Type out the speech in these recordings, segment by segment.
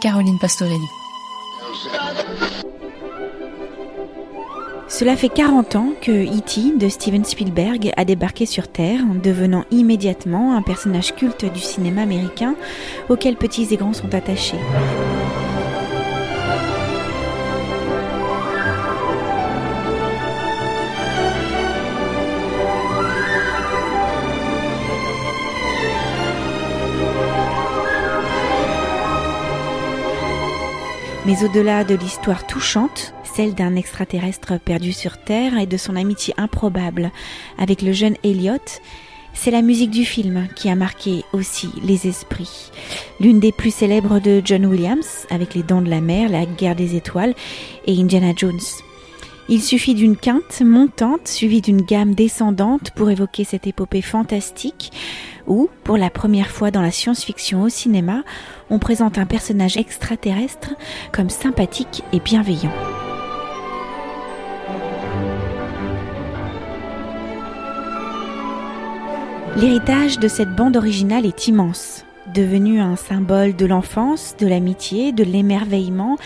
Caroline Pastorelli. Cela fait 40 ans que E.T. de Steven Spielberg a débarqué sur Terre, devenant immédiatement un personnage culte du cinéma américain auquel petits et grands sont attachés. Mais au-delà de l'histoire touchante, celle d'un extraterrestre perdu sur Terre et de son amitié improbable avec le jeune Elliot, c'est la musique du film qui a marqué aussi les esprits. L'une des plus célèbres de John Williams, avec Les Dents de la Mer, La Guerre des Étoiles et Indiana Jones. Il suffit d'une quinte montante suivie d'une gamme descendante pour évoquer cette épopée fantastique où, pour la première fois dans la science-fiction au cinéma, on présente un personnage extraterrestre comme sympathique et bienveillant. L'héritage de cette bande originale est immense. Devenue un symbole de l'enfance, de l'amitié, de l'émerveillement,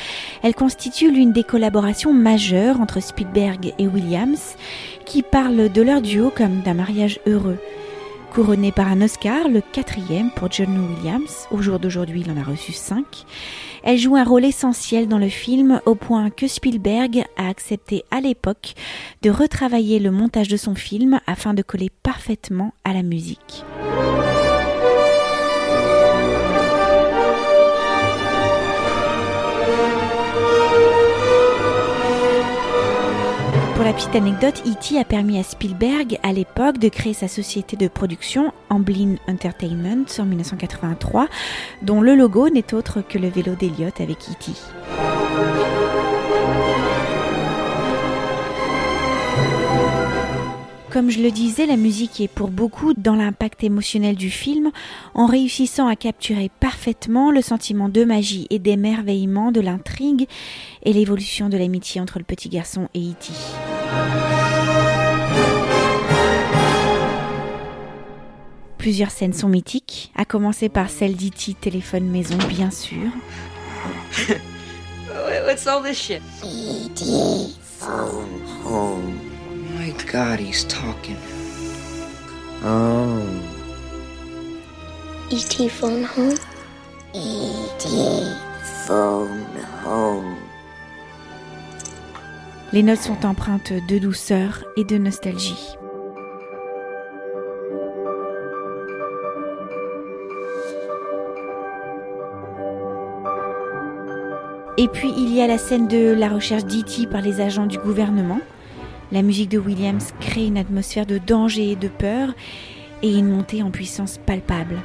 elle constitue l'une des collaborations majeures entre Spielberg et Williams, qui parlent de leur duo comme d'un mariage heureux. Couronné par un Oscar, le quatrième pour John Williams, au jour d'aujourd'hui il en a reçu cinq, elle joue un rôle essentiel dans le film au point que Spielberg a accepté à l'époque de retravailler le montage de son film afin de coller parfaitement à la musique. Pour la petite anecdote, E.T. a permis à Spielberg à l'époque de créer sa société de production Amblin Entertainment en 1983, dont le logo n'est autre que le vélo d'Eliott avec E.T. Comme je le disais, la musique est pour beaucoup dans l'impact émotionnel du film, en réussissant à capturer parfaitement le sentiment de magie et d'émerveillement de l'intrigue et l'évolution de l'amitié entre le petit garçon et E.T. Plusieurs scènes sont mythiques, à commencer par celle d'E.T. téléphone maison, bien sûr. What's all this shit? E.T. phone home. Oh my god, he's talking. Oh. E.T. phone home? Les notes sont empreintes de douceur et de nostalgie. Et puis il y a la scène de la recherche d'E.T. par les agents du gouvernement. La musique de Williams crée une atmosphère de danger et de peur et une montée en puissance palpable.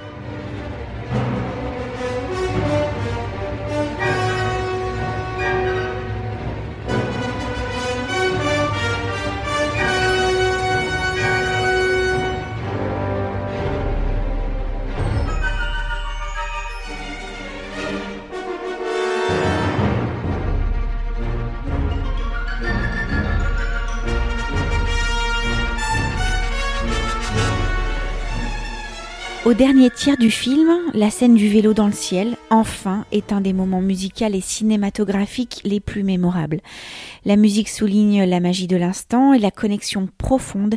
Au dernier tiers du film, la scène du vélo dans le ciel, enfin, est un des moments musicaux et cinématographiques les plus mémorables. La musique souligne la magie de l'instant et la connexion profonde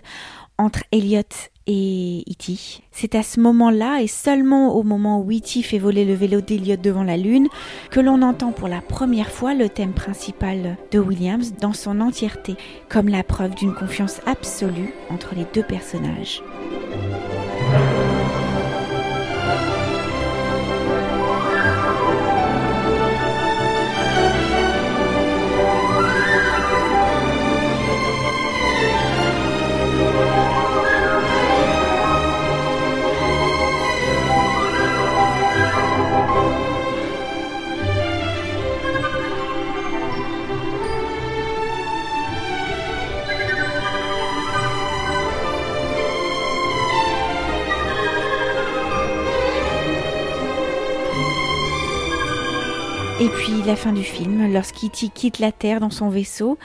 entre Elliot et E.T. C'est à ce moment-là, et seulement au moment où E.T. fait voler le vélo d'Elliot devant la Lune, que l'on entend pour la première fois le thème principal de Williams dans son entièreté, comme la preuve d'une confiance absolue entre les deux personnages. Et puis la fin du film, lorsqu'E.T. quitte la Terre dans son vaisseau,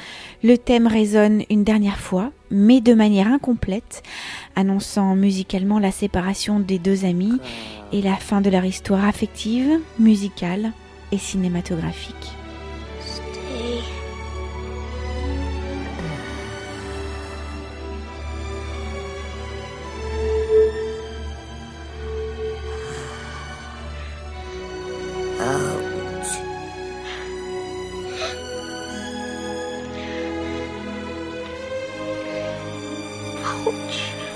le thème résonne une dernière fois, mais de manière incomplète, annonçant musicalement la séparation des deux amis et la fin de leur histoire affective, musicale et cinématographique. 后去。